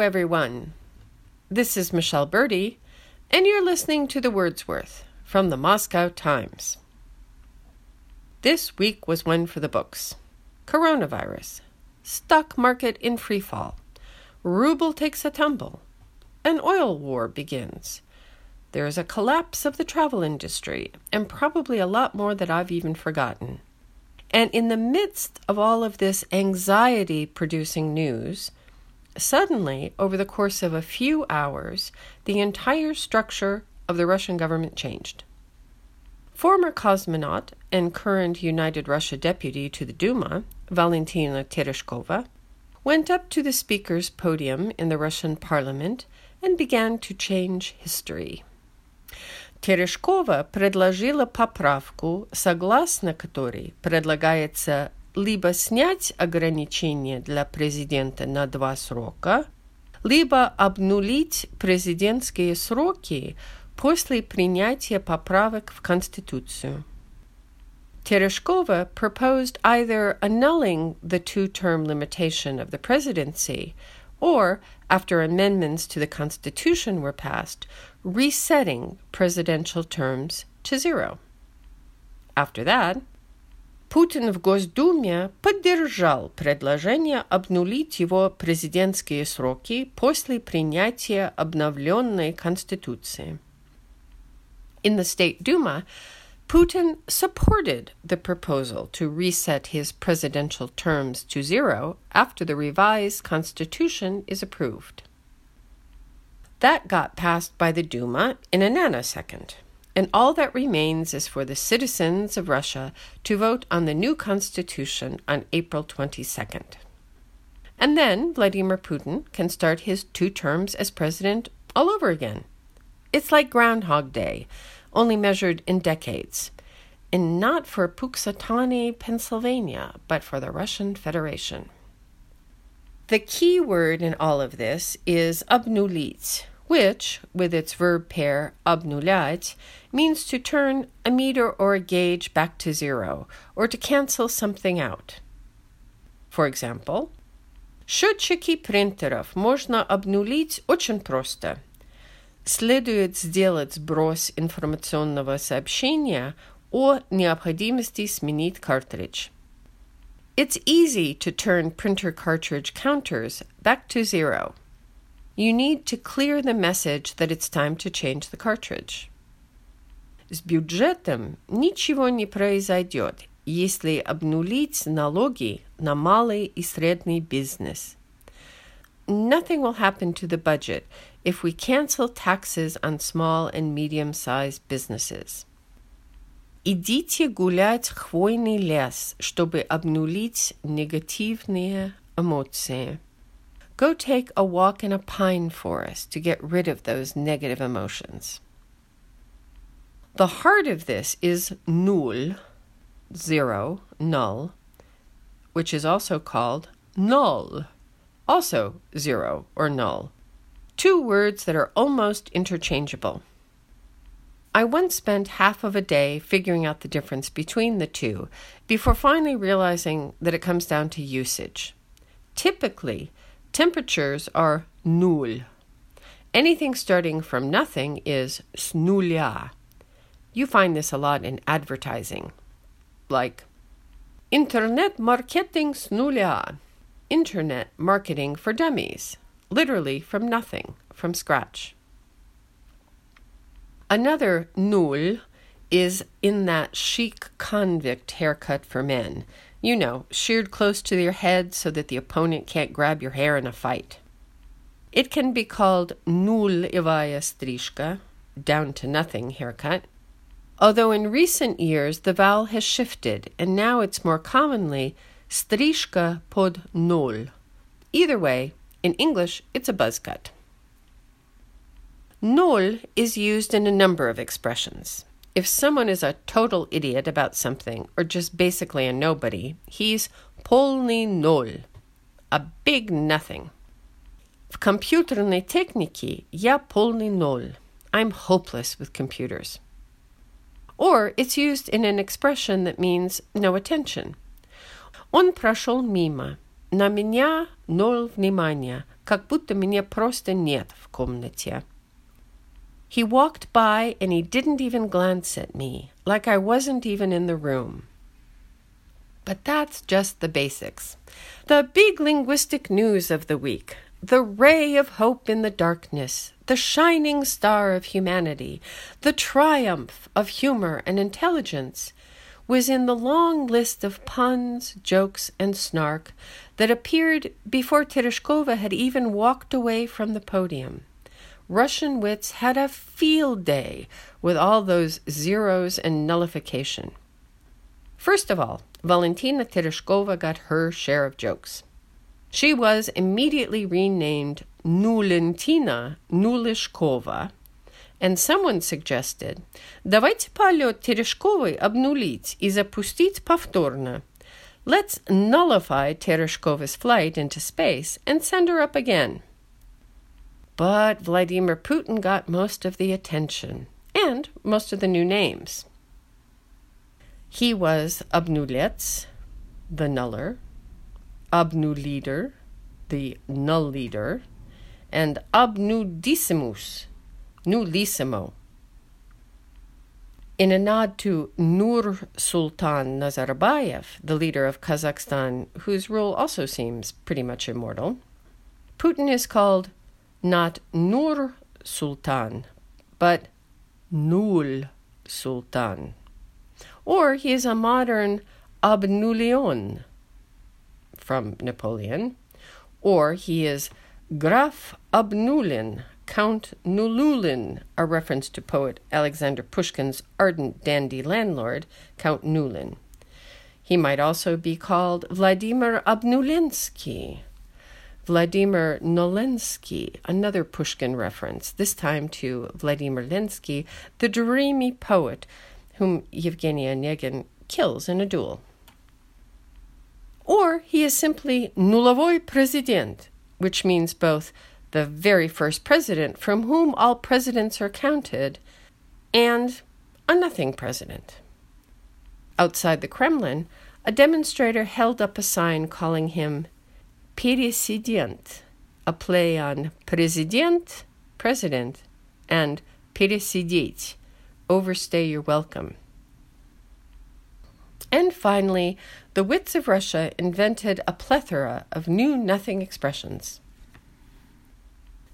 everyone. This is Michele Berdy, and you're listening to The Word's Worth from the Moscow Times. This week was one for the books coronavirus, stock market in free fall, ruble takes a tumble, an oil war begins. There is a collapse of the travel industry, and probably a lot more that I've even forgotten. And in the midst of all of this anxiety producing news, Suddenly, over the course of a few hours, the entire structure of the Russian government changed. Former cosmonaut and current United Russia deputy to the Duma, Valentina Tereshkova, went up to the speaker's podium in the Russian parliament and began to change history. Tereshkova предложила поправку, согласно которой предлагается либо снять ограничения для президента на два срока, либо обнулить президентские сроки после принятия поправок в Конституцию. Tereshkova proposed either annulling the two term limitation of the presidency or, after amendments to the Constitution were passed, resetting presidential terms to zero. After that, Путин в Госдуме поддержал предложение обнулить его президентские сроки после принятия обновленной Конституции. In the State Duma, Putin supported the proposal to reset his presidential terms to zero after the revised constitution is approved. That got passed by the Duma in a nanosecond and all that remains is for the citizens of Russia to vote on the new constitution on April 22nd. And then Vladimir Putin can start his two terms as president all over again. It's like Groundhog Day, only measured in decades. And not for Punxsutawney, Pennsylvania, but for the Russian Federation. The key word in all of this is obnulit, which, with its verb pair obnulять, means to turn a meter or a gauge back to zero, or to cancel something out. For example, счетчики принтеров можно обнулить очень просто. Следует сделать сброс информационного сообщения о необходимости сменить картридж. It's easy to turn printer cartridge counters back to zero you need to clear the message that it's time to change the cartridge. С бюджетом ничего не произойдет, если обнулить налоги на малый и средний бизнес. Nothing will happen to the budget if we cancel taxes on small and medium-sized businesses. Идите гулять в хвойный лес, чтобы обнулить негативные эмоции. Go take a walk in a pine forest to get rid of those negative emotions. The heart of this is nul, zero, null, which is also called null, also zero or null. Two words that are almost interchangeable. I once spent half of a day figuring out the difference between the two before finally realizing that it comes down to usage. Typically, Temperatures are null. Anything starting from nothing is snulya. You find this a lot in advertising, like Internet marketing snulya. Internet marketing for dummies, literally from nothing, from scratch. Another null is in that chic convict haircut for men you know, sheared close to your head so that the opponent can't grab your hair in a fight. It can be called nullivaya strishka, down to nothing haircut, although in recent years the vowel has shifted and now it's more commonly strishka pod null. Either way, in English, it's a buzz cut. Null is used in a number of expressions. If someone is a total idiot about something or just basically a nobody, he's polny nul, a big nothing. В компьютерной технике я полный ноль. I'm hopeless with computers. Or it's used in an expression that means no attention. Он прошел мимо. на меня ноль внимания, как будто меня просто нет в комнате. He walked by and he didn't even glance at me, like I wasn't even in the room. But that's just the basics. The big linguistic news of the week, the ray of hope in the darkness, the shining star of humanity, the triumph of humor and intelligence, was in the long list of puns, jokes, and snark that appeared before Tereshkova had even walked away from the podium. Russian wits had a field day with all those zeros and nullification. First of all, Valentina Tereshkova got her share of jokes. She was immediately renamed Nulentina Nulishkova, and someone suggested, давайте полет Терешковой обнулить и запустить повторно. Let's nullify Tereshkova's flight into space and send her up again. But Vladimir Putin got most of the attention and most of the new names. He was Obnulets, the nuller, Obnuleader, the null leader, and Obnudissimus, Nulissimo. In a nod to Nur Sultan Nazarbayev, the leader of Kazakhstan, whose rule also seems pretty much immortal, Putin is called not Nur Sultan, but Nul Sultan. Or he is a modern Obnulion from Napoleon, or he is Graf Obnulin, Count Nululin, a reference to poet Alexander Pushkin's ardent dandy landlord, Count Nulin. He might also be called Vladimir Obnulinsky, Vladimir Nolensky, another Pushkin reference, this time to Vladimir Lenski, the dreamy poet whom Yevgeny Onegin kills in a duel. Or he is simply Nulovoy President, which means both the very first president from whom all presidents are counted and a nothing president. Outside the Kremlin, a demonstrator held up a sign calling him Пересидент, a play on President, president, and пересидеть, overstay your welcome. And finally, the wits of Russia invented a plethora of new nothing expressions.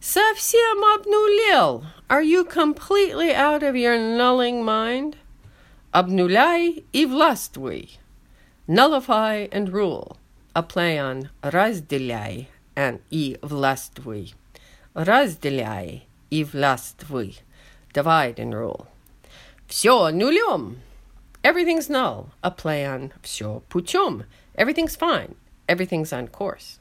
Совсем обнулел. Are you completely out of your nulling mind? Обнуляй и властвуй. Nullify and rule. A play on разделяй and и властвуй. Разделяй и властвуй. Divide and rule. Все нулем. Everything's null. A play on все путем. Everything's fine. Everything's on course.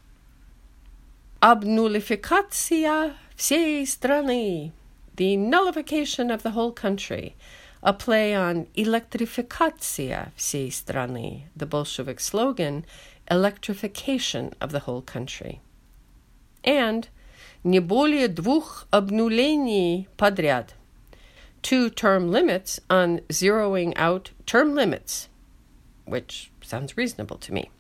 Обнулификация всей страны. The nullification of the whole country. A play on electrificatia всей страны. The Bolshevik slogan, electrification of the whole country. And не более двух обнулений подряд – two term limits on zeroing out term limits, which sounds reasonable to me.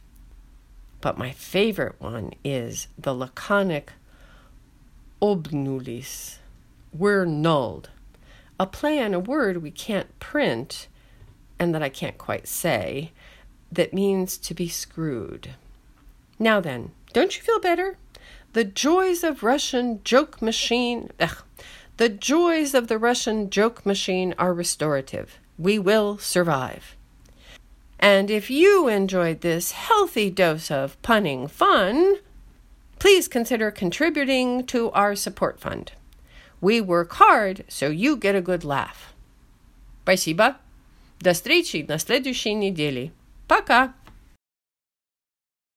But my favorite one is the laconic obnulis. We're nulled. A play on a word we can't print and that I can't quite say that means to be screwed. Now then, don't you feel better? The joys of Russian joke machine. Ugh, the joys of the Russian joke machine are restorative. We will survive. And if you enjoyed this healthy dose of punning fun, please consider contributing to our support fund. We work hard, so you get a good laugh. Спасибо. До встречи на следующей неделе. Пока.